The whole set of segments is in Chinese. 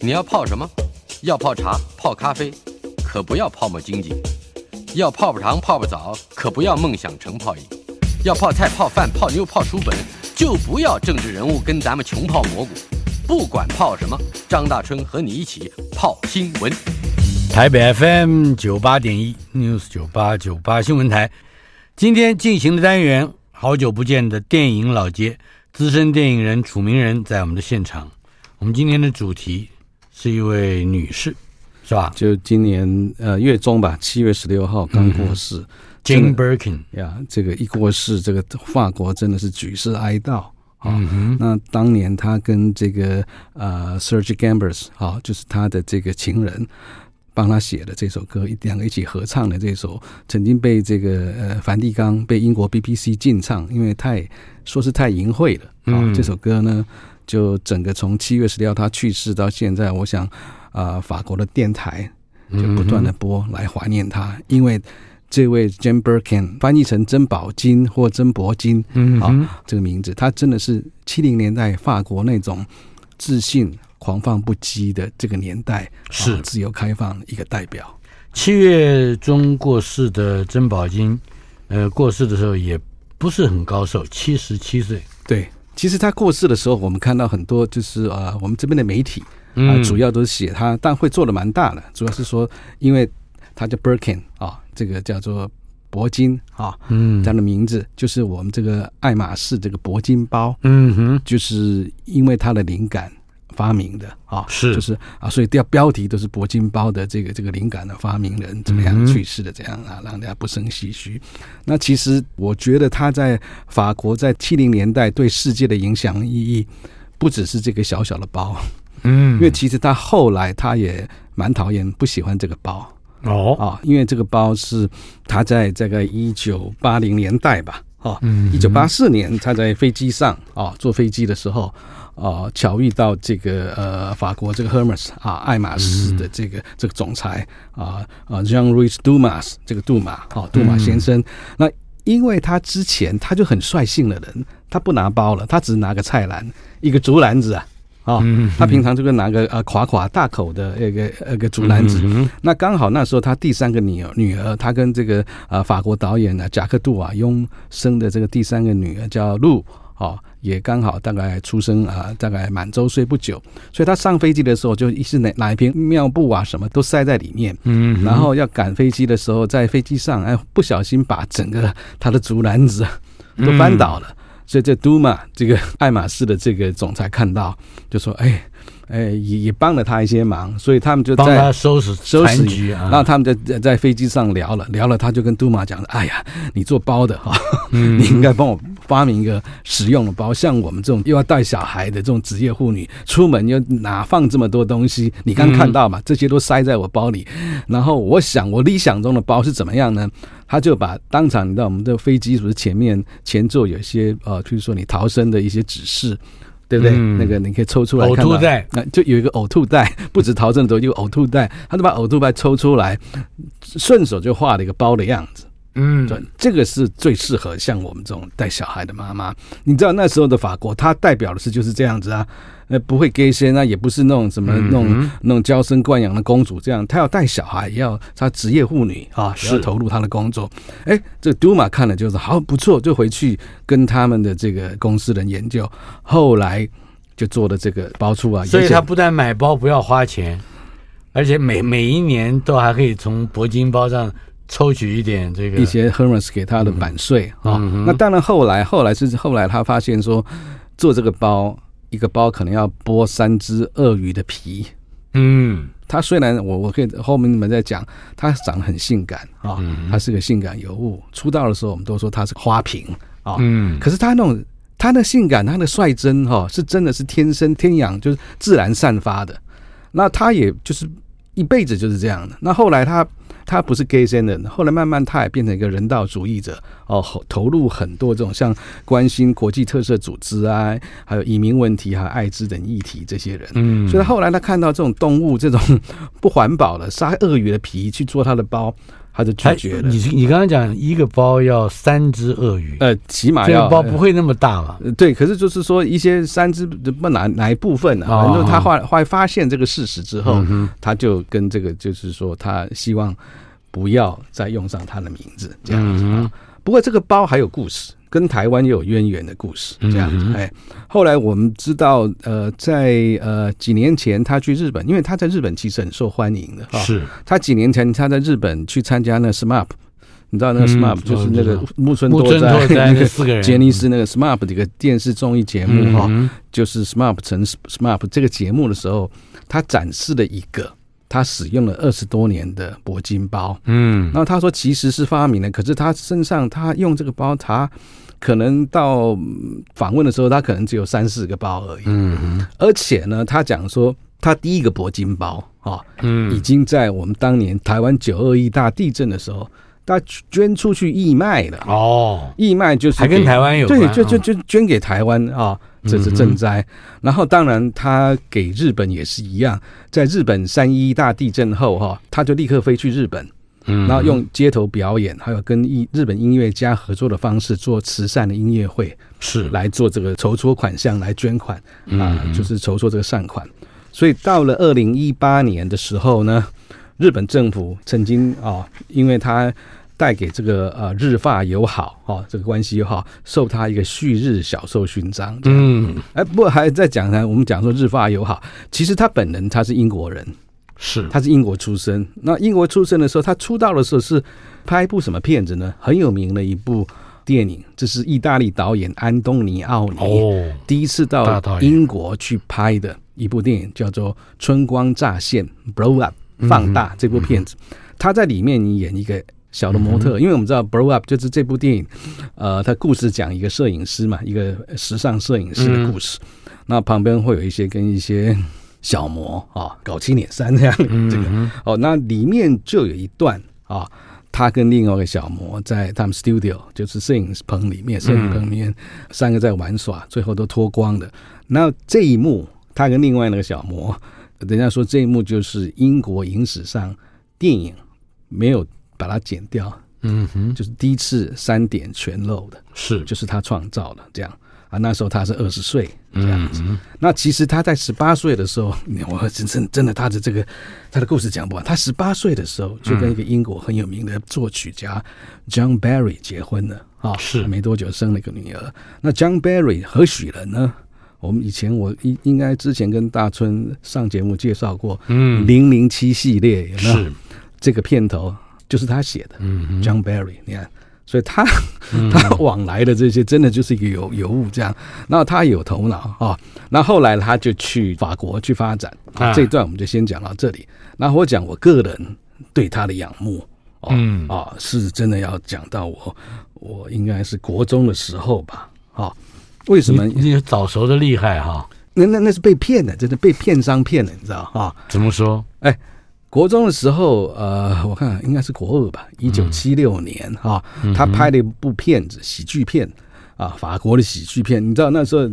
你要泡什么？要泡茶、泡咖啡，可不要泡沫经济；要泡泡糖、泡泡澡，可不要梦想成泡影；要泡菜、泡饭、泡妞、泡书本，就不要政治人物跟咱们穷泡蘑菇。不管泡什么，张大春和你一起泡新闻。台北 FM 九八点一 News 九八九八新闻台，今天进行的单元，好久不见的电影老街，资深电影人楚名人在我们的现场。我们今天的主题。是一位女士，是吧？就今年呃月中吧，七月十六号刚过世，Jane Birkin 呀，这个一过世，这个法国真的是举世哀悼啊。嗯，那当年他跟这个呃 Serge Gainsbourg 啊，就是他的这个情人，帮他写的这首歌，两个一起合唱的这首，曾经被这个呃梵蒂冈被英国 BBC 禁唱，因为太说是太淫秽了啊。嗯、这首歌呢。就整个从七月十六号他去世到现在，我想，啊、呃，法国的电台就不断的播来怀念他，嗯、因为这位 Jane Birkin 翻译成珍宝金或珍铂金，嗯，好，这个名字，他真的是七零年代法国那种自信、狂放不羁的这个年代，是自由开放一个代表。七月中过世的珍宝金，呃，过世的时候也不是很高寿，七十七岁，对。其实他过世的时候，我们看到很多就是呃，我们这边的媒体啊，嗯、主要都是写他，但会做的蛮大的。主要是说，因为他叫 Birkin 啊，这个叫做铂金啊，嗯，他的名字就是我们这个爱马仕这个铂金包，嗯哼，就是因为他的灵感。发明的啊，是。就是啊，所以标标题都是铂金包的这个这个灵感的发明人怎么样去世的这样啊，让大家不胜唏嘘。那其实我觉得他在法国在七零年代对世界的影响意义，不只是这个小小的包，嗯，因为其实他后来他也蛮讨厌不喜欢这个包。哦。啊，因为这个包是他在这个一九八零年代吧，哦，一九八四年他在飞机上啊坐飞机的时候。啊、呃，巧遇到这个呃，法国这个 Hermes 啊，爱马仕的这个、嗯、这个总裁啊啊，Jean-Louis Dumas 这个杜马啊，杜马先生。嗯、那因为他之前他就很率性的人，他不拿包了，他只拿个菜篮，一个竹篮子啊啊，嗯、他平常就会拿个呃垮垮大口的那个那个竹篮子。嗯、那刚好那时候他第三个女儿女儿，他跟这个呃法国导演呢贾克杜瓦雍生的这个第三个女儿叫露啊。也刚好大概出生啊，大概满周岁不久，所以他上飞机的时候就一是哪哪一瓶尿布啊什么都塞在里面，嗯，然后要赶飞机的时候，在飞机上哎不小心把整个他的竹篮子都翻倒了，所以这都马这个爱马仕的这个总裁看到就说哎。哎，也也帮了他一些忙，所以他们就在帮他收拾收拾局啊。然后他们就在在飞机上聊了聊了，他就跟杜马讲：“哎呀，你做包的哈，嗯、你应该帮我发明一个实用的包。像我们这种又要带小孩的这种职业妇女，出门又哪放这么多东西？你刚看到嘛，这些都塞在我包里。然后我想，我理想中的包是怎么样呢？他就把当场，你知道，我们的飞机是不是前面前座有一些呃，譬如说你逃生的一些指示。”对不对？嗯、那个你可以抽出来呕吐袋，那就有一个呕吐袋，不止逃生的时候有呕吐袋，他就把呕吐袋抽出来，顺手就画了一个包的样子。嗯，对，这个是最适合像我们这种带小孩的妈妈。你知道那时候的法国，它代表的是就是这样子啊。呃，不会给先啊，也不是那种什么那种、那种娇生惯养的公主这样，她要带小孩，也要她职业妇女啊，也要投入她的工作。哎是，这杜玛看了就是好不错，就回去跟他们的这个公司人研究，后来就做了这个包出啊。所以他不但买包不要花钱，而且每每一年都还可以从铂金包上抽取一点这个一些 Hermes 给他的版税啊。那当然后来后来是后来他发现说做这个包。一个包可能要剥三只鳄鱼的皮，嗯，它虽然我我可以后面你们在讲，它长得很性感啊，它是个性感尤物。出道的时候我们都说它是花瓶啊，嗯，可是它那种它的性感，它的率真哈，是真的是天生天养，就是自然散发的。那他也就是一辈子就是这样的。那后来他。他不是 gay 先的，后来慢慢他也变成一个人道主义者哦，投入很多这种像关心国际特色组织啊，还有移民问题还有艾滋等议题这些人，嗯，所以他后来他看到这种动物这种 不环保的杀鳄鱼的皮去做他的包，他就拒绝了。你你刚刚讲一个包要三只鳄鱼，呃，起码要这个包不会那么大嘛？呃、对，可是就是说一些三只不哪哪一部分呢、啊？反正他后来后来发现这个事实之后，哦、他就跟这个就是说他希望不要再用上他的名字这样子。嗯、不过这个包还有故事。跟台湾也有渊源的故事，这样子。哎，后来我们知道，呃，在呃几年前他去日本，因为他在日本其实很受欢迎的哈。是。他几年前他在日本去参加那个 SMAP，你知道那个 SMAP 就是那个木村拓哉那个 杰尼斯那个 SMAP 这个电视综艺节目哈，就是 SMAP 成 SMAP 这个节目的时候，他展示了一个。他使用了二十多年的铂金包，嗯，然后他说其实是发明的，可是他身上他用这个包，他可能到访问的时候，他可能只有三四个包而已，嗯，而且呢，他讲说他第一个铂金包啊，嗯，已经在我们当年台湾九二一大地震的时候，他捐出去义卖了，哦，义卖就是还跟台湾有关，对，就就就捐给台湾啊。这是赈灾，然后当然他给日本也是一样，在日本三一大地震后哈，他就立刻飞去日本，然后用街头表演，还有跟日本音乐家合作的方式做慈善的音乐会，是来做这个筹措款项来捐款啊，就是筹措这个善款。所以到了二零一八年的时候呢，日本政府曾经啊，因为他。带给这个呃日法友好哈、哦，这个关系友好，授他一个旭日小兽勋章。嗯，哎，不过还在讲呢。我们讲说日法友好，其实他本人他是英国人，是他是英国出生。那英国出生的时候，他出道的时候是拍一部什么片子呢？很有名的一部电影，这是意大利导演安东尼奥尼哦第一次到英国去拍的一部电影，叫做《春光乍现》（Blow Up） 放大这部片子。他在里面你演一个。小的模特，因为我们知道《Blow Up》就是这部电影，呃，它故事讲一个摄影师嘛，一个时尚摄影师的故事。那旁边会有一些跟一些小模啊搞七捻三这样，这个哦，那里面就有一段啊，他跟另外一个小模在他们 studio，就是摄影棚里面，摄影棚里面三个在玩耍，最后都脱光的。那这一幕，他跟另外那个小模，人家说这一幕就是英国影史上电影没有。把它剪掉，嗯哼，就是第一次三点全漏的，是，就是他创造的这样啊。那时候他是二十岁这样子，嗯、那其实他在十八岁的时候，我真真真的他的这个他的故事讲不完。他十八岁的时候就跟一个英国很有名的作曲家 John Barry 结婚了啊，是没多久生了一个女儿。那 John Barry 何许人呢？我们以前我应应该之前跟大春上节目介绍过，嗯，零零七系列有没有？是这个片头。就是他写的，嗯哼，John Barry，你看，所以他他往来的这些真的就是一个尤尤物这样。然后他有头脑啊，那后，后来他就去法国去发展。啊，这一段我们就先讲到这里。然后我讲我个人对他的仰慕，嗯啊，是真的要讲到我我应该是国中的时候吧？啊，为什么？你早熟的厉害哈？那那那是被骗的，真的被骗商骗了，你知道啊？怎么说？哎。国中的时候，呃，我看应该是国二吧，一九七六年哈，嗯、他拍了一部片子，喜剧片啊，法国的喜剧片。你知道那时候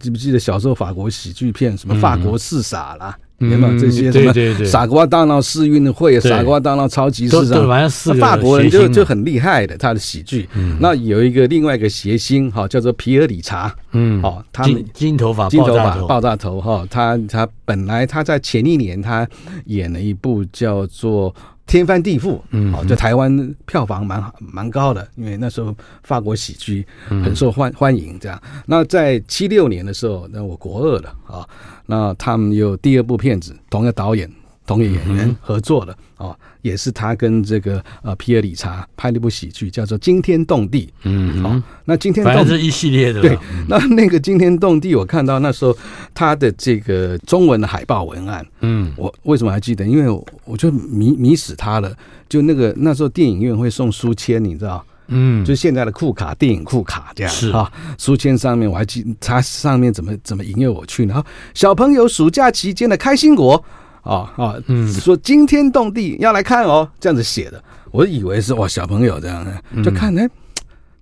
记不记得小时候法国喜剧片，什么法国四傻啦？嗯有没有这些什么傻瓜大闹世运会、傻瓜大闹超级市场？法国人就就很厉害的，他的喜剧。那有一个另外一个谐星哈，叫做皮尔理查。嗯，哦，他金金头发、金头发、爆炸头哈。他他本来他在前一年他演了一部叫做。天翻地覆，嗯，好，在台湾票房蛮蛮高的，因为那时候法国喜剧很受欢欢迎，这样。那在七六年的时候，那我国二了啊，那他们有第二部片子，同一个导演。同演员合作的哦，也是他跟这个呃皮尔理查拍了一部喜剧，叫做《惊天动地》。嗯，好，那惊天动地是一系列的。对，那那个惊天动地，我看到那时候他的这个中文的海报文案，嗯，我为什么还记得？因为我就迷迷死他了。就那个那时候电影院会送书签，你知道？嗯，就现在的酷卡电影酷卡这样是啊，书签上面我还记得他上面怎么怎么引诱我去，然后小朋友暑假期间的开心果。啊啊，嗯，说惊天动地要来看哦，这样子写的，我以为是哇小朋友这样，就看哎，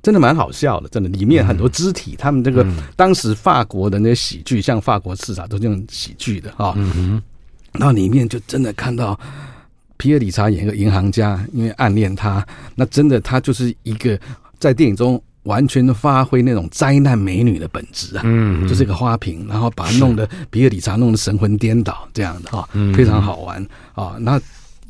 真的蛮好笑的，真的里面很多肢体，他们这个当时法国的那些喜剧，像法国市场都是用喜剧的哈，嗯哼，然后里面就真的看到皮尔·理查演一个银行家，因为暗恋他，那真的他就是一个在电影中完全发挥那种灾难美女的本质啊，嗯，就是一个花瓶，然后把它弄得比尔·理查弄得神魂颠倒这样的哈，非常好玩啊。那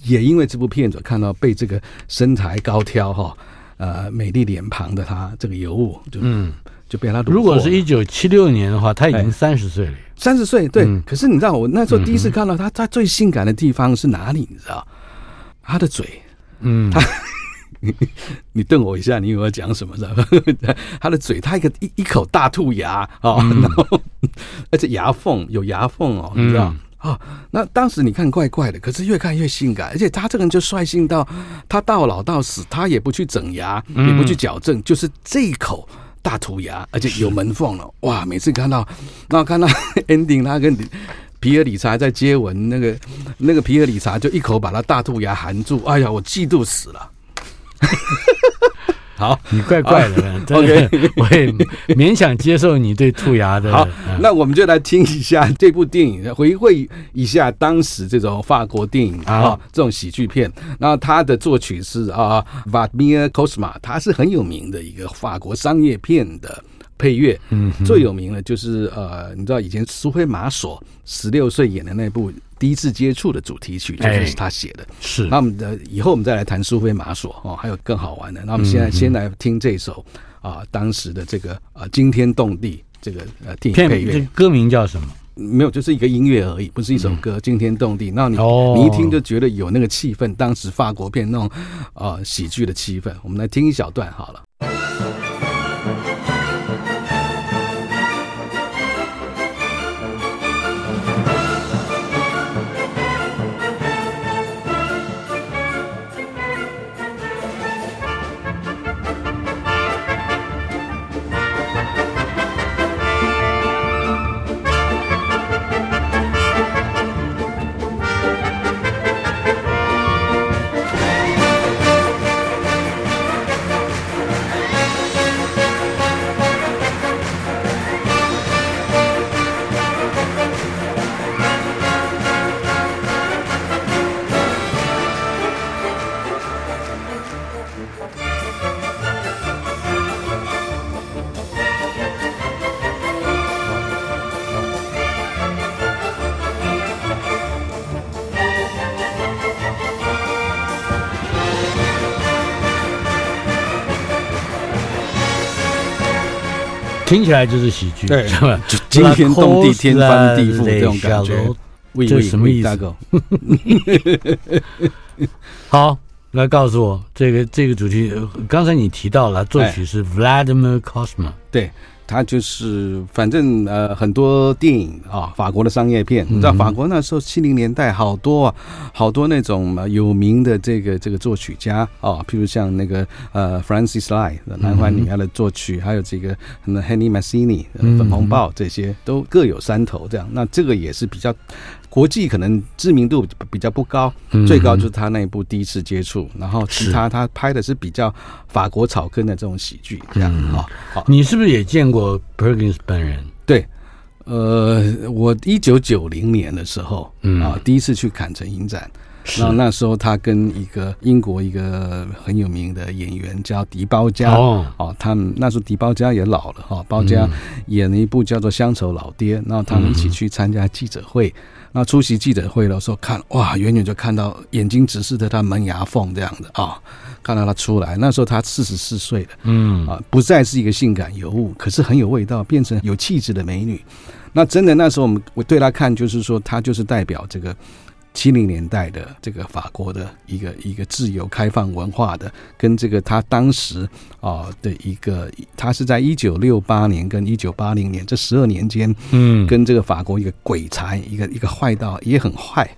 也因为这部片子看到被这个身材高挑哈，呃，美丽脸庞的她这个尤物，就嗯，就被他。如果是一九七六年的话，他已经三十岁了，三十岁对。可是你知道，我那时候第一次看到他，他最性感的地方是哪里？你知道？他的嘴，嗯，他，你瞪我一下，你以为我要讲什么？知 道他的嘴，他一个一一口大兔牙啊，然后而且牙缝有牙缝哦，你知道啊？那当时你看怪怪的，可是越看越性感，而且他这个人就率性到他到老到死，他也不去整牙，也不去矫正，就是这一口大兔牙，而且有门缝了。哇！每次看到，那看到 ending，他跟你。皮尔理查在接吻，那个那个皮尔理查就一口把他大兔牙含住，哎呀，我嫉妒死了。好，你怪怪的，OK，我也勉强接受你对兔牙的。好，那我们就来听一下这部电影，回味一下当时这种法国电影啊，这种喜剧片。那他的作曲是啊，Vladimir Cosma，他是很有名的一个法国商业片的。配乐，嗯，最有名的就是呃，你知道以前苏菲玛索十六岁演的那部第一次接触的主题曲，就是他写的。是，那我们的以后我们再来谈苏菲玛索哦，还有更好玩的。那我们现在先来听这首啊，当时的这个呃惊天动地这个呃电影配乐，歌名叫什么？没有，就是一个音乐而已，不是一首歌，惊天动地。那你你一听就觉得有那个气氛，当时法国片那种啊喜剧的气氛。我们来听一小段好了。听起来就是喜剧，对，是吧？就惊天动地、天翻地覆这种感觉，这什么意思？好，来告诉我这个这个主题。刚才你提到了作曲是 Vladimir Cosma，对。他就是，反正呃，很多电影啊，法国的商业片，你知道，法国那时候七零年代好多啊，好多那种有名的这个这个作曲家啊，譬如像那个呃，Francis Lai 男欢女爱的作曲，还有这个什么 Henry Mancini 粉红豹这些都各有山头，这样，那这个也是比较。国际可能知名度比较不高，最高就是他那一部第一次接触，然后其他他拍的是比较法国草根的这种喜剧，这样哈。好，你是不是也见过 Perkins 本人？对，呃，我一九九零年的时候啊，第一次去坎城影展，然后那时候他跟一个英国一个很有名的演员叫迪包加哦，哦他们那时候迪包加也老了哈，包加演了一部叫做《乡愁老爹》，然后他们一起去参加记者会。那出席记者会的时候，看哇，远远就看到眼睛直视着他门牙缝这样的啊、哦，看到他出来。那时候他四十四岁了，嗯啊，不再是一个性感尤物，可是很有味道，变成有气质的美女。那真的那时候我们我对他看，就是说他就是代表这个。七零年代的这个法国的一个一个自由开放文化的，跟这个他当时啊的一个，他是在一九六八年跟一九八零年这十二年间，嗯，跟这个法国一个鬼才，一个一个坏到也很坏，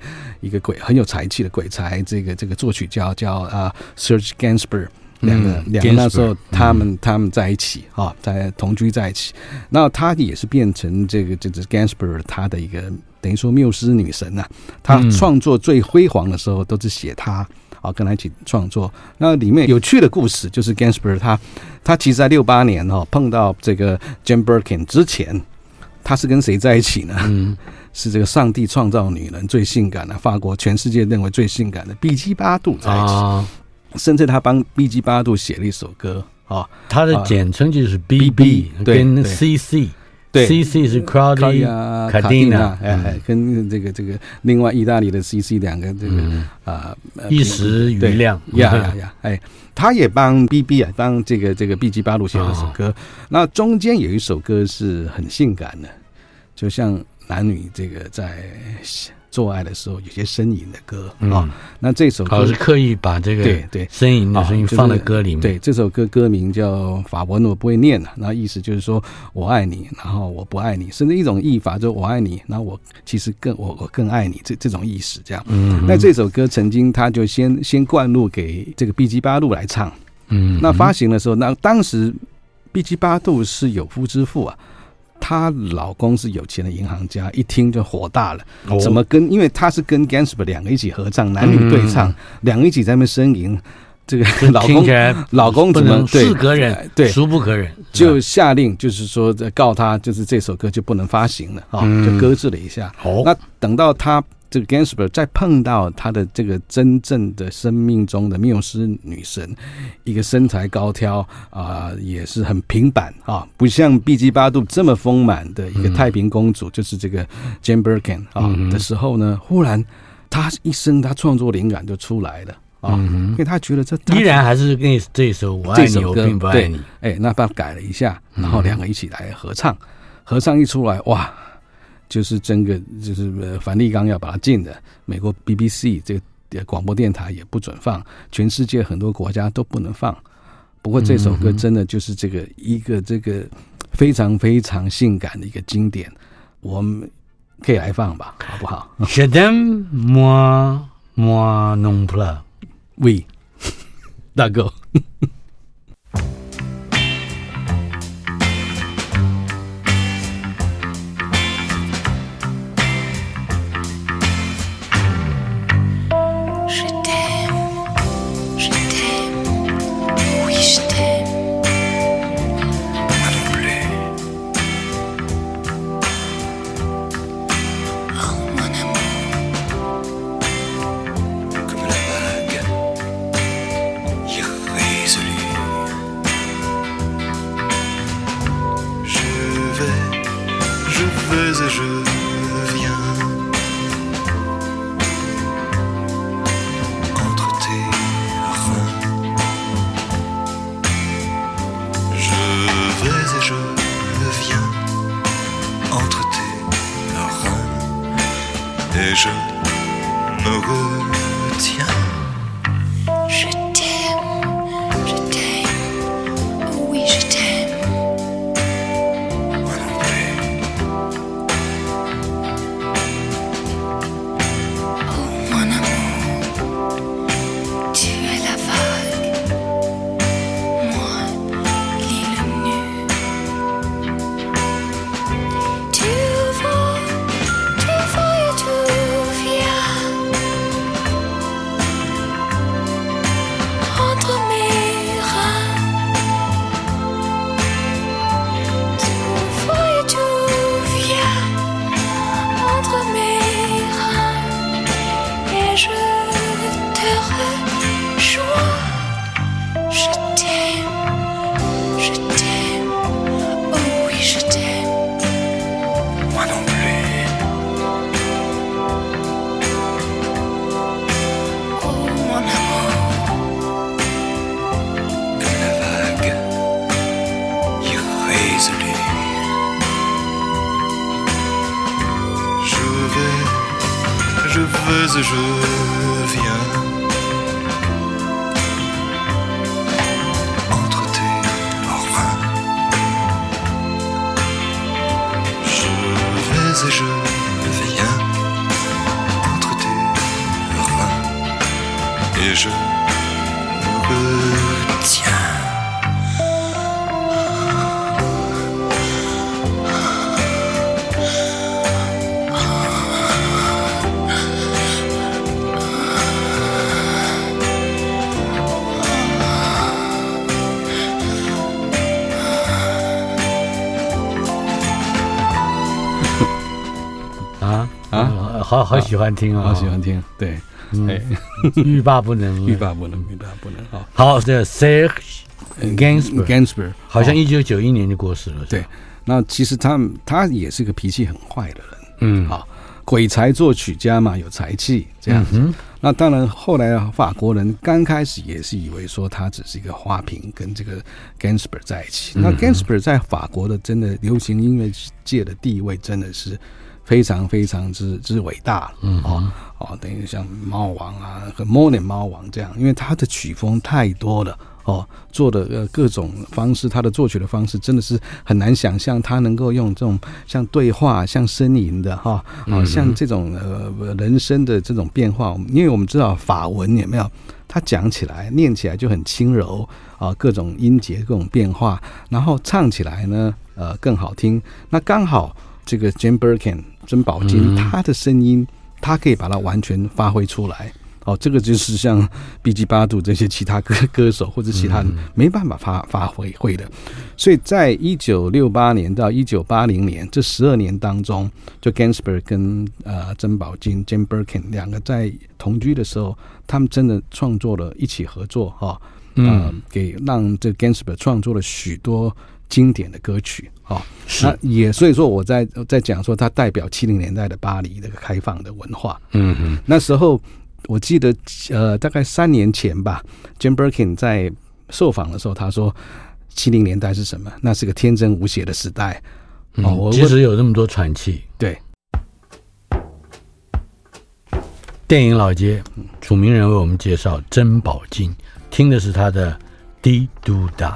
一个鬼很有才气的鬼才，这个这个作曲家叫啊 Serge Gainsbourg，两个两个那时候他们他们在一起啊，在同居在一起，那他也是变成这个这个 Gainsbourg 他的一个。等于说缪斯女神呐、啊，她创作最辉煌的时候都是写她啊，跟他一起创作。那里面有趣的故事就是 Gainsbourg 他他其实在六八年哈碰到这个 Jane Birkin 之前，他是跟谁在一起呢？是这个上帝创造女人最性感的，法国全世界认为最性感的比基巴度在一起，啊、甚至他帮 B G 八度写了一首歌啊，他的简称就是 B B 跟 C C。对，C C 是 Claudia Cardinal，哎，跟这个这个另外意大利的 C C 两个这个啊一时余亮呀呀呀，哎，他也帮 B B 啊，帮这个这个 B G 八路写了首歌，那中间有一首歌是很性感的，就像男女这个在。做爱的时候有些呻吟的歌啊、那这首歌是刻意把这个对对呻吟的声音放在歌里面。对，这首歌歌名叫法文，我不会念了，那意思就是说我爱你，然后我不爱你，甚至一种译法就是我爱你，那我其实更我我更爱你，这这种意思这样。嗯，那这首歌曾经他就先先灌录给这个 B G 八路来唱，嗯，那发行的时候，那当时 B G 八度是有夫之妇啊。她老公是有钱的银行家，一听就火大了。怎么跟？因为她是跟 Gainsbourg 两个一起合唱，男女对唱，两个一起在那边呻吟。这个老公，老公怎么对？是可忍，对，孰不可忍？就下令，就是说告他，就是这首歌就不能发行了啊，就搁置了一下。那等到他。这个 Gainsbourg 再碰到他的这个真正的生命中的缪斯女神，一个身材高挑啊、呃，也是很平板啊，不像 B.G. 八度这么丰满的一个太平公主，嗯、就是这个 Jane Birkin 啊、嗯、的时候呢，忽然他一生他创作灵感就出来了啊，嗯、因为他觉得这依然还是跟这首我爱你，我并不爱你，哎，那把改了一下，然后两个一起来合唱，嗯、合唱一出来，哇！就是整个就是呃，梵蒂冈要把它禁的，美国 BBC 这个广播电台也不准放，全世界很多国家都不能放。不过这首歌真的就是这个一个这个非常非常性感的一个经典，我们可以来放吧，好不好？Je t'aime, moi, moi non plus. Oui. 喜欢听啊，好喜欢听，对，哎，欲罢不能，欲罢不能，欲罢不能。好，好，这 Serge Gainsbourg，好像一九九一年就过世了。对，那其实他他也是个脾气很坏的人，嗯，好，鬼才作曲家嘛，有才气这样子。那当然，后来法国人刚开始也是以为说他只是一个花瓶，跟这个 Gainsbourg 在一起。那 Gainsbourg 在法国的真的流行音乐界的地位真的是非常非常之之伟大，嗯，哦哦，等于像猫王啊和 Morning 猫王这样，因为他的曲风太多了。哦，做的呃各种方式，他的作曲的方式真的是很难想象，他能够用这种像对话、像呻吟的哈，啊，像这种呃人声的这种变化。因为我们知道法文有没有，他讲起来、念起来就很轻柔啊，各种音节、各种变化，然后唱起来呢，呃更好听。那刚好这个 Jane Birkin 珍宝金，他的声音，他可以把它完全发挥出来。哦，这个就是像 B.G. 八度这些其他歌歌手或者其他人没办法发发挥会的，所以在一九六八年到一九八零年这十二年当中，就 Gainsbourg 跟呃珍宝金 Jane Birkin 两个在同居的时候，他们真的创作了一起合作哈，嗯、给让这 Gainsbourg 创作了许多经典的歌曲啊，是那也所以说我在在讲说他代表七零年代的巴黎这个开放的文化，嗯嗯，那时候。我记得，呃，大概三年前吧，Jane Birkin 在受访的时候，他说：“七零年代是什么？那是个天真无邪的时代。哦，我，其实有那么多喘气。对，电影老街，楚名人为我们介绍珍宝金，听的是他的《滴嘟答》。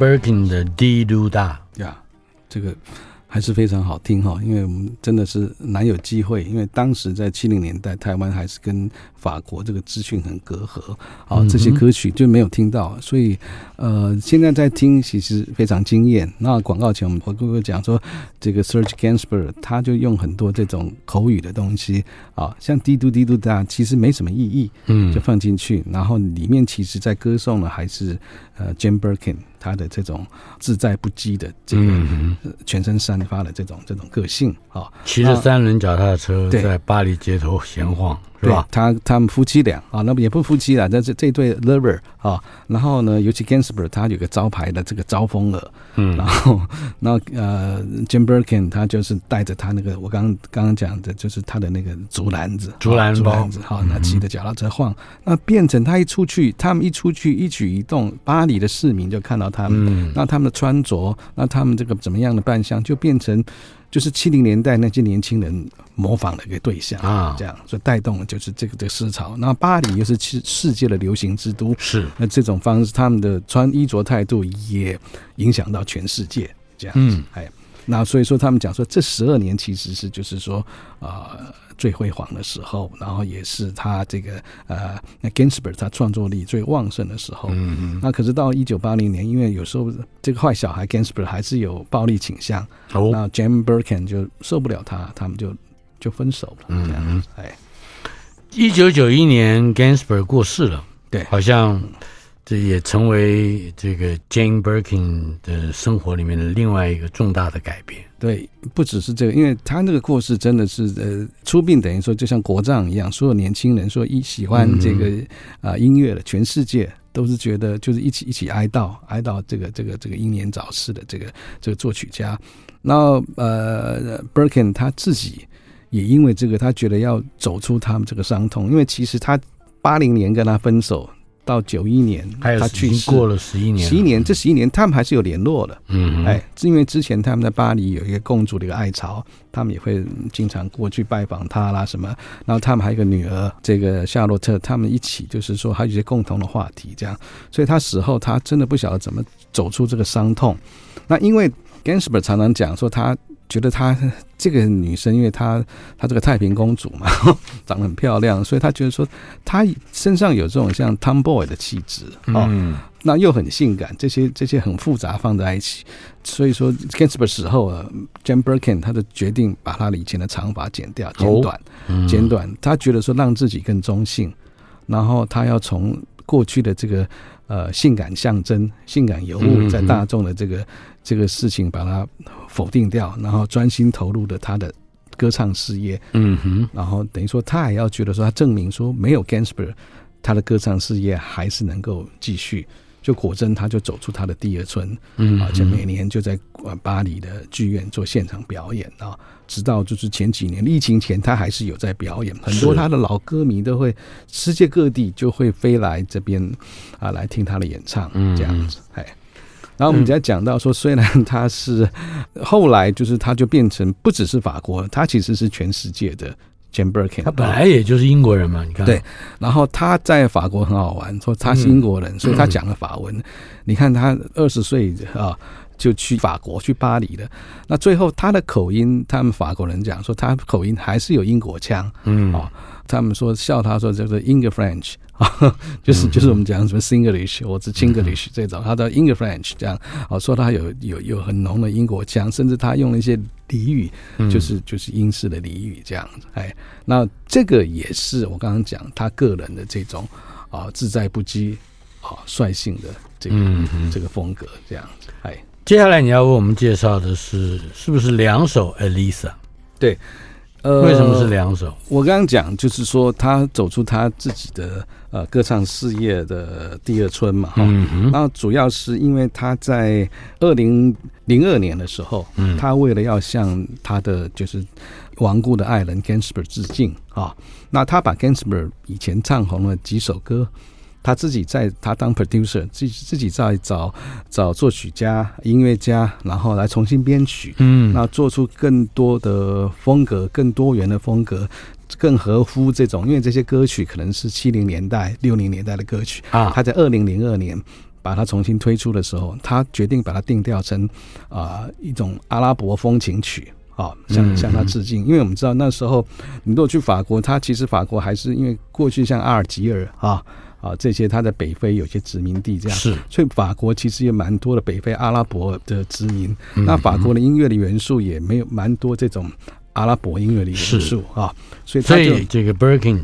Birkin 的《滴嘟答》呀，这个还是非常好听哈，因为我们真的是难有机会，因为当时在七零年代，台湾还是跟法国这个资讯很隔阂，啊，这些歌曲就没有听到，所以呃，现在在听其实非常惊艳。那广告前我们我跟各位讲说，这个 Serge Gainsbourg 他就用很多这种口语的东西啊，像滴嘟滴嘟答，其实没什么意义，嗯，就放进去，然后里面其实在歌颂的还是呃 Jane Birkin。他的这种自在不羁的这个全身散发的这种这种个性啊，骑着三轮脚踏车在巴黎街头闲晃。是吧？他他们夫妻俩啊，那么也不夫妻了，但是这对 lover 啊，然后呢，尤其 Gainsbourg 他有个招牌的这个招风耳，嗯，然后 那呃 Jim Birkin 他就是带着他那个我刚刚刚讲的，就是他的那个竹篮子，竹篮竹篮子，好，那骑着脚踏车晃，那变成他一出去，他们一出去一举一动，巴黎的市民就看到他们，嗯，那他们的穿着，那他们这个怎么样的扮相，就变成。就是七零年代那些年轻人模仿的一个对象啊，这样所以带动了就是这个的思潮。那巴黎又是世世界的流行之都，是那这种方式，他们的穿衣着态度也影响到全世界，这样子，哎、嗯。那所以说，他们讲说，这十二年其实是就是说，啊、呃，最辉煌的时候，然后也是他这个呃，那 Gainsbourg 他创作力最旺盛的时候。嗯嗯。那可是到一九八零年，因为有时候这个坏小孩 Gainsbourg 还是有暴力倾向，哦、那 Jim Birkin 就受不了他，他们就就分手了。嗯嗯。哎，一九九一年 Gainsbourg 过世了，对，好像。这也成为这个 Jane Birkin 的生活里面的另外一个重大的改变。对，不只是这个，因为他那个故事真的是呃出殡，等于说就像国葬一样，所有年轻人说一喜欢这个啊、呃、音乐的，全世界都是觉得就是一起一起哀悼哀悼这个这个这个英年早逝的这个这个作曲家。然后呃，Birkin 他自己也因为这个，他觉得要走出他们这个伤痛，因为其实他八零年跟他分手。到九一年，他去世过了十一年，十一年，这十一年他们还是有联络的。嗯，哎，是因为之前他们在巴黎有一个共主的一个爱巢，他们也会经常过去拜访他啦什么。然后他们还有一个女儿，这个夏洛特，他们一起就是说还有一些共同的话题，这样。所以他死后，他真的不晓得怎么走出这个伤痛。那因为 Gainsbourg 常常讲说他。觉得她这个女生，因为她她这个太平公主嘛，长得很漂亮，所以她觉得说她身上有这种像 tomboy 的气质哦，嗯、那又很性感，这些这些很复杂放在一起，所以说 Gainsbourg 死后啊，Jane Birkin 他就决定把他的以前的长发剪掉，剪短，哦、剪短，他觉得说让自己更中性，然后他要从过去的这个。呃，性感象征、性感尤物，在大众的这个、这个事情，把它否定掉，然后专心投入的他的歌唱事业。嗯哼，然后等于说，他还要觉得说，他证明说，没有 Gainsbourg，他的歌唱事业还是能够继续。就果真，他就走出他的第二春，嗯，而且每年就在巴黎的剧院做现场表演啊，直到就是前几年疫情前，他还是有在表演，很多他的老歌迷都会世界各地就会飞来这边啊来听他的演唱，这样子，哎，然后我们再讲到说，虽然他是后来就是他就变成不只是法国，他其实是全世界的。Jane Birkin，他本来也就是英国人嘛，你看。对，然后他在法国很好玩，说他是英国人，所以他讲了法文。你看他二十岁啊，就去法国去巴黎了。那最后他的口音，他们法国人讲说他口音还是有英国腔，嗯啊，他们说笑他说叫做 English French。就是就是我们讲什么 Singlish 或者 Chinglish 这种，他叫 English French 这样，哦，说他有有有很浓的英国腔，甚至他用了一些俚语，就是就是英式的俚语这样子，哎，那这个也是我刚刚讲他个人的这种啊自在不羁啊率性的这个这个风格这样子，哎，接下来你要为我们介绍的是是不是两首 Elisa？对。呃，为什么是两首？我刚刚讲就是说，他走出他自己的呃歌唱事业的第二春嘛，哈。然后主要是因为他在二零零二年的时候，嗯，他为了要向他的就是亡故的爱人 Gainsbourg 致敬啊，那他把 Gainsbourg 以前唱红了几首歌。他自己在他当 producer，自己自己在找找作曲家、音乐家，然后来重新编曲，嗯，那做出更多的风格、更多元的风格，更合乎这种，因为这些歌曲可能是七零年代、六零年代的歌曲啊。他在二零零二年把它重新推出的时候，他决定把它定调成啊、呃、一种阿拉伯风情曲啊，向向他致敬。因为我们知道那时候你如果去法国，他其实法国还是因为过去像阿尔及尔啊。啊，这些他在北非有些殖民地这样，是，所以法国其实也蛮多的北非阿拉伯的殖民。嗯、那法国的音乐的元素也没有蛮多这种阿拉伯音乐的元素啊，所以他就所以这个 Birkin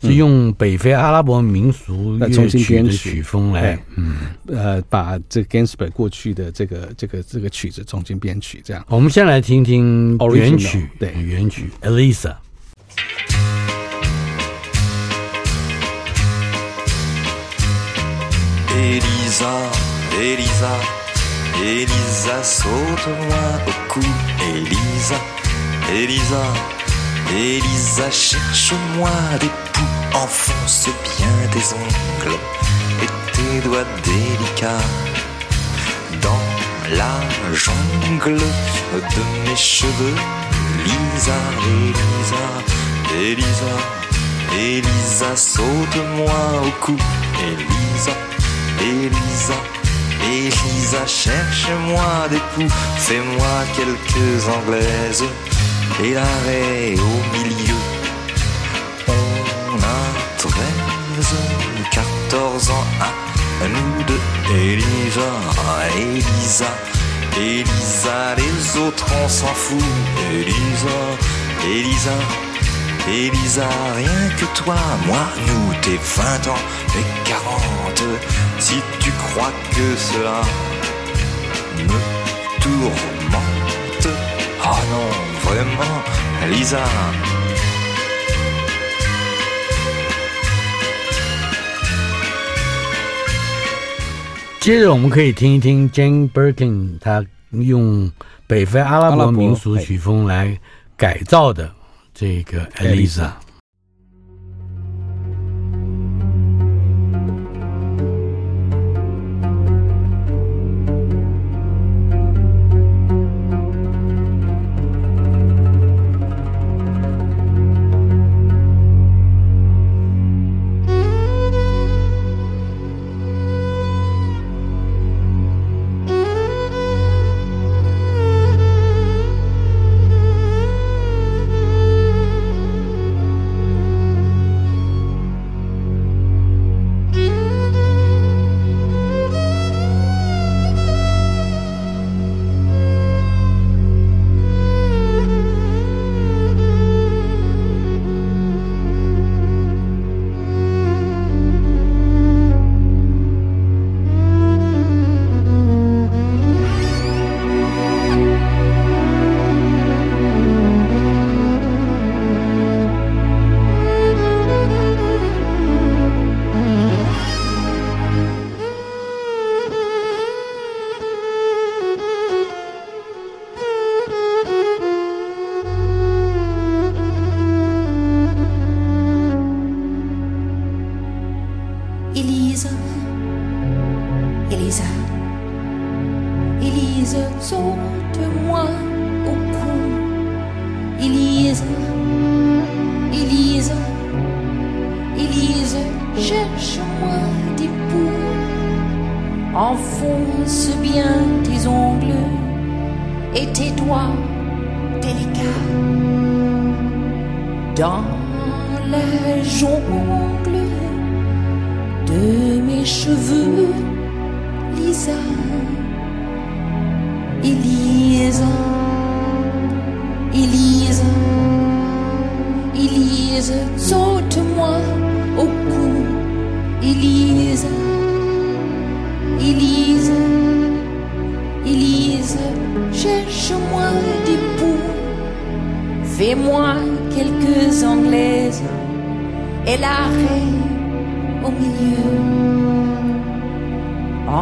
是用北非阿拉伯民俗乐曲的曲风来，嗯，呃，把这 Ginsberg 过去的这个这个这个曲子重新编曲，这样。我们先来听听原曲对，原曲，Elisa。Enfonce bien tes ongles et tes doigts délicats dans la jungle de mes cheveux. Lisa, Elisa, Elisa, Elisa, saute-moi au cou. Elisa, Elisa, Elisa, cherche-moi des coups, fais-moi quelques anglaises et l'arrêt au milieu 14 ans à nous deux. Elisa, Elisa, Elisa, les autres on s'en fout. Elisa, Elisa, Elisa, rien que toi, moi, nous, t'es 20 ans et 40. Si tu crois que cela me tourmente, oh non, vraiment, Elisa. 接着我们可以听一听 Jane Birkin 他用北非阿拉伯民俗曲风来改造的 这个 Elisa。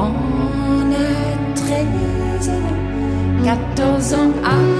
On a 13 ans, 14 ans à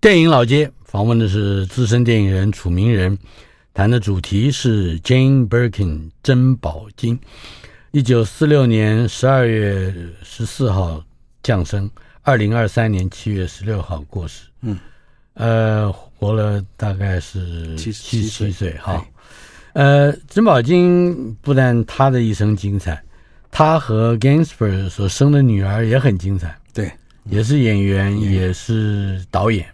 电影老街访问的是资深电影人楚明仁，谈的主题是 Jane Birkin 珍宝金。一九四六年十二月十四号降生，二零二三年七月十六号过世。嗯，呃，活了大概是七七十七岁。哈哎，呃，珍宝金不但他的一生精彩，他和 Gainsbourg 所生的女儿也很精彩，对，也是演员，也是导演。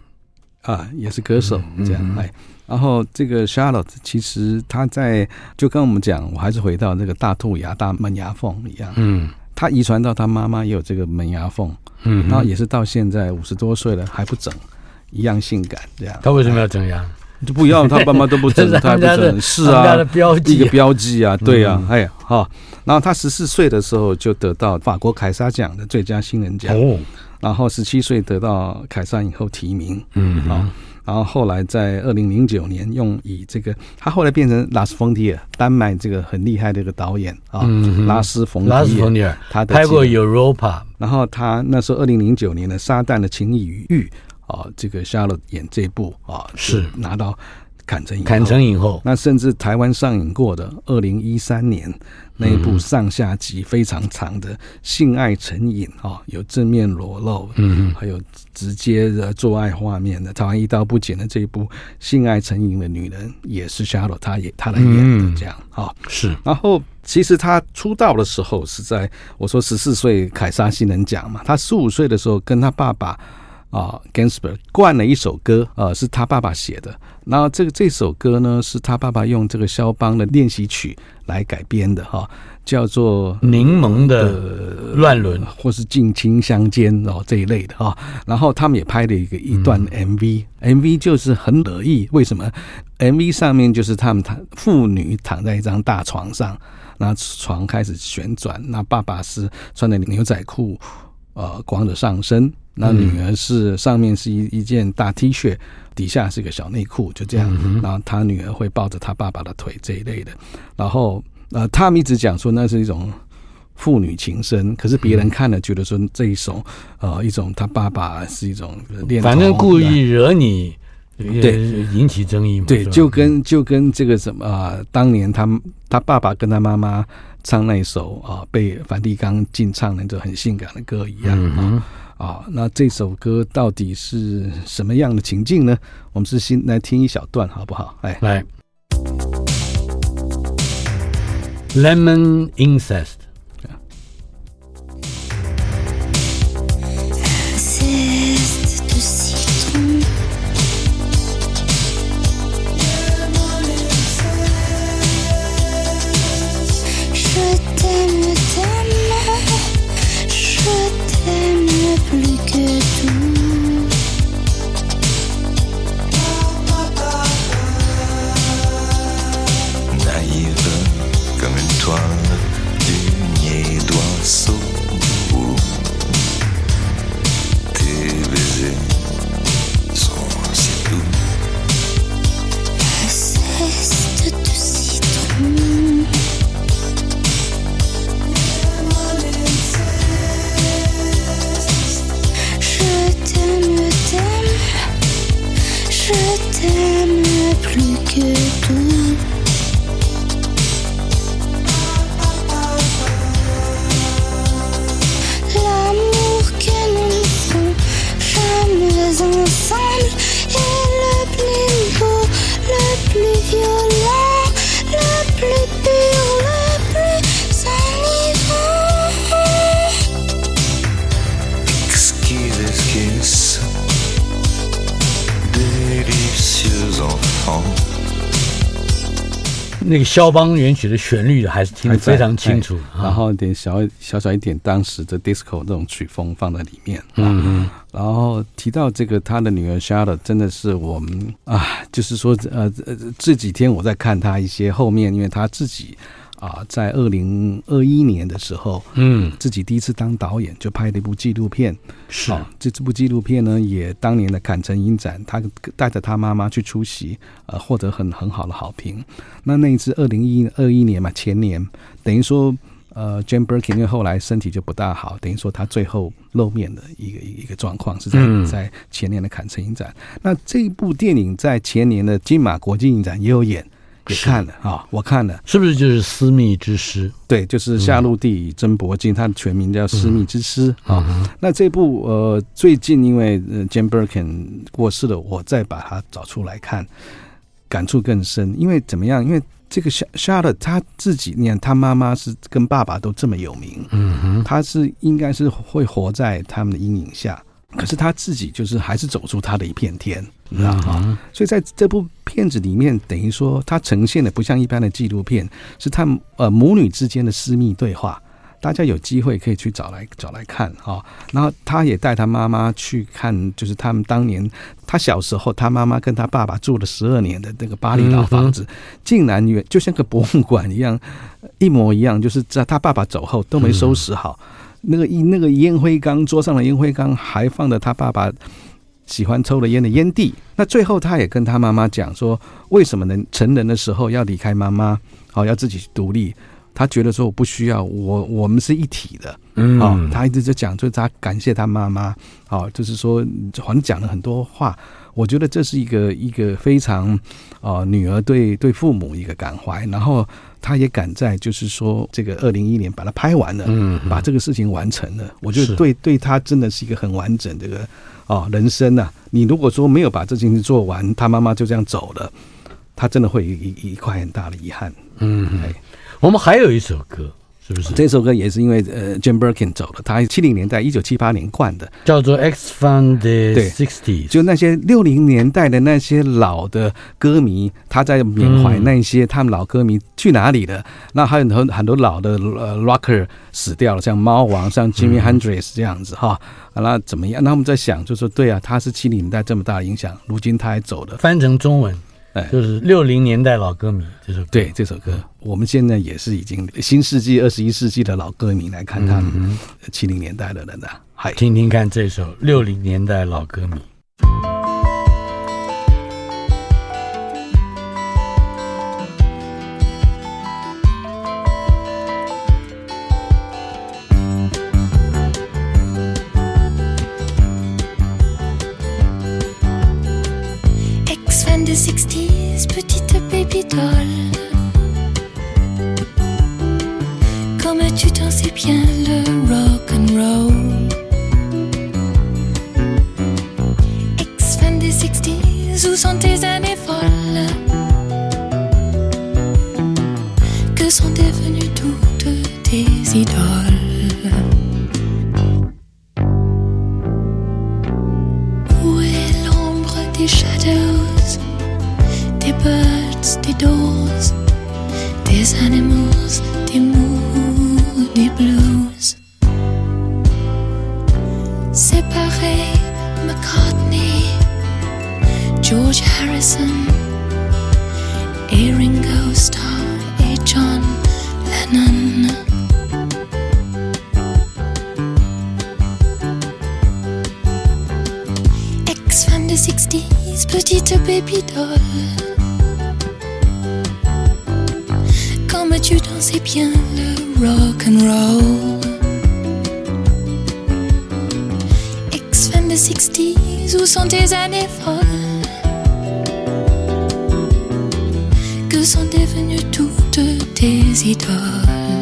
啊，也是歌手这样嗯哎。然后这个 Charlotte 其实他在就跟我们讲，我还是回到那个大兔牙、大门牙缝一样。嗯他遗传到他妈妈也有这个门牙缝，嗯，然后也是到现在五十多岁了还不整，一样性感这样。他为什么要整牙？就不要，他爸妈都不整，他不整，是啊，的标记一个标记啊，对啊，哎呀，好，然后他十四岁的时候就得到法国凯撒奖的最佳新人奖，哦，然后十七岁得到凯撒影后提名，嗯，啊，然后后来在二零零九年用以这个，他后来变成拉斯冯提尔，丹麦这个很厉害的一个导演啊，拉斯冯拉斯冯提尔，他拍过 Europa，然后他那时候二零零九年的《撒旦的情异与欲》。啊，这个夏洛演这部啊，是。拿到坎城影砍成影后。那甚至台湾上映过的二零一三年那一部上下集非常长的《性爱成瘾》啊，有正面裸露，嗯，还有直接的做爱画面的，台湾一刀不剪的这一部《性爱成瘾的女人》也是夏洛他演他来演的，这样啊，是。然后其实她出道的时候是在我说十四岁凯撒新人奖嘛，她十五岁的时候跟她爸爸。啊 Gainsbourg 灌了一首歌，呃，是他爸爸写的。然后这个这首歌呢，是他爸爸用这个肖邦的练习曲来改编的，哈，叫做《柠檬的乱伦》或是《近亲相间》哦这一类的哈。然后他们也拍了一个一段 MV，MV、嗯、MV 就是很得意。为什么？MV 上面就是他们躺父女躺在一张大床上，那床开始旋转，那爸爸是穿的牛仔裤，呃，光着上身。那女儿是上面是一一件大 T 恤，底下是个小内裤，就这样。然后他女儿会抱着他爸爸的腿这一类的。然后呃，他们一直讲说那是一种父女情深，可是别人看了觉得说这一首呃一种他爸爸是一种恋，反正故意惹你，对，引起争议嘛。对，就跟就跟这个什么啊、呃，当年他他爸爸跟他妈妈唱那首啊、呃、被梵蒂冈禁唱那种很性感的歌一样啊。嗯啊，那这首歌到底是什么样的情境呢？我们是先来听一小段，好不好？哎，来，Lemon Incest。那个肖邦原曲的旋律还是听得非常清楚，然后点小小小一点当时的 disco 这种曲风放在里面，嗯嗯，然后提到这个他的女儿 Charlotte 真的是我们啊，就是说呃这几天我在看他一些后面，因为他自己。啊，在二零二一年的时候，嗯，自己第一次当导演，就拍了一部纪录片。是，啊、这这部纪录片呢，也当年的坎城影展，他带着他妈妈去出席，呃，获得很很好的好评。那那一次二零一二一年嘛，前年，等于说，呃，Jane Birkin 因为后来身体就不大好，等于说他最后露面的一个一个状况是在、嗯、在前年的坎城影展。那这部电影在前年的金马国际影展也有演。也看了啊，我看了，是不是就是《私密之师》？对，就是夏露蒂与珍柏金，他的全名叫《私密之师》啊。那这部呃，最近因为呃，Jane Birkin 过世了，我再把它找出来看，感触更深。因为怎么样？因为这个夏夏露他自己，你看他妈妈是跟爸爸都这么有名，嗯哼，他是应该是会活在他们的阴影下。可是他自己就是还是走出他的一片天，你知道吗？所以在这部片子里面，等于说它呈现的不像一般的纪录片，是他呃母女之间的私密对话。大家有机会可以去找来找来看哈。然后他也带他妈妈去看，就是他们当年他小时候，他妈妈跟他爸爸住了十二年的那个巴黎老房子，竟然原就像个博物馆一样，一模一样，就是在他爸爸走后都没收拾好。那个一那个烟灰缸，桌上的烟灰缸还放着他爸爸喜欢抽了烟的烟蒂。那最后他也跟他妈妈讲说，为什么能成人的时候要离开妈妈，好要自己独立。他觉得说我不需要，我我们是一体的。嗯，好，他一直在讲，就是他感谢他妈妈，好，就是说好像讲了很多话。我觉得这是一个一个非常啊，女儿对对父母一个感怀，然后他也赶在就是说这个二零一一年把它拍完了，嗯，把这个事情完成了。我觉得对对他真的是一个很完整这个啊人生呐。你如果说没有把这件事做完，他妈妈就这样走了，他真的会一一块很大的遗憾。嗯，哎。我们还有一首歌，是不是？这首歌也是因为呃，Jim Birkin 走了，他七零年代一九七八年灌的，叫做《X the Sixties》。就那些六零年代的那些老的歌迷，他在缅怀那些他们老歌迷去哪里了。嗯、那还有很很多老的呃 Rocker 死掉了，像猫王、像 Jimmy Hendrix 这样子哈。那怎么样？那我们在想，就说对啊，他是七零年代这么大的影响，如今他还走了。翻成中文。就是六零年代老歌迷这首歌，对这首歌，我们现在也是已经新世纪、二十一世纪的老歌迷来看他们七零年代的人的，还听听看这首六零年代老歌迷。Comme tu dansais bien le rock and roll. Ex-femme des 60s, où sont tes années folles? Que sont devenues toutes tes idoles? These animals, the moody blues. Séparé, McCartney, George Harrison, A. Ringo Starr, A. John Lennon. Ex-femme de 60s, petite baby doll. le rock and roll. X-Femme de 60s, où sont tes années folles? Que sont devenues toutes tes idoles?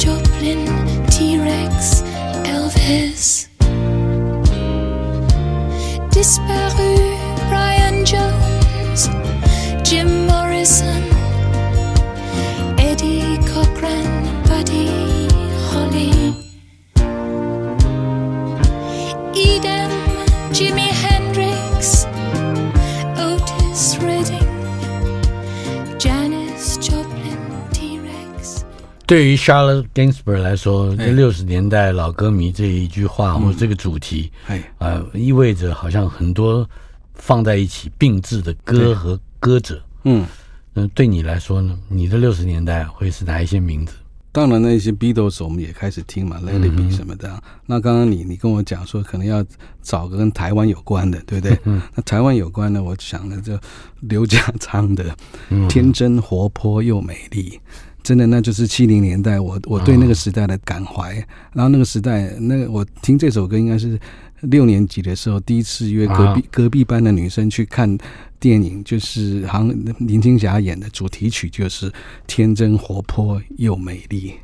Joplin, T Rex, Elvis. Disparu. 对于 Charlotte Gainsbourg 来说，这六十年代老歌迷这一句话或者这个主题，哎，呃，意味着好像很多放在一起并置的歌和歌者，嗯，那对你来说呢？你的六十年代会是哪一些名字？当然，那些 Beatles 我们也开始听嘛，Let It Be 什么的。嗯、那刚刚你你跟我讲说，可能要找个跟台湾有关的，对不对？嗯。那台湾有关的，我想的就刘家昌的《天真活泼又美丽》，真的那就是七零年代我我对那个时代的感怀。然后那个时代，那个我听这首歌应该是六年级的时候，第一次约隔壁隔壁班的女生去看电影，就是好像林青霞演的主题曲，就是《天真活泼又美丽》。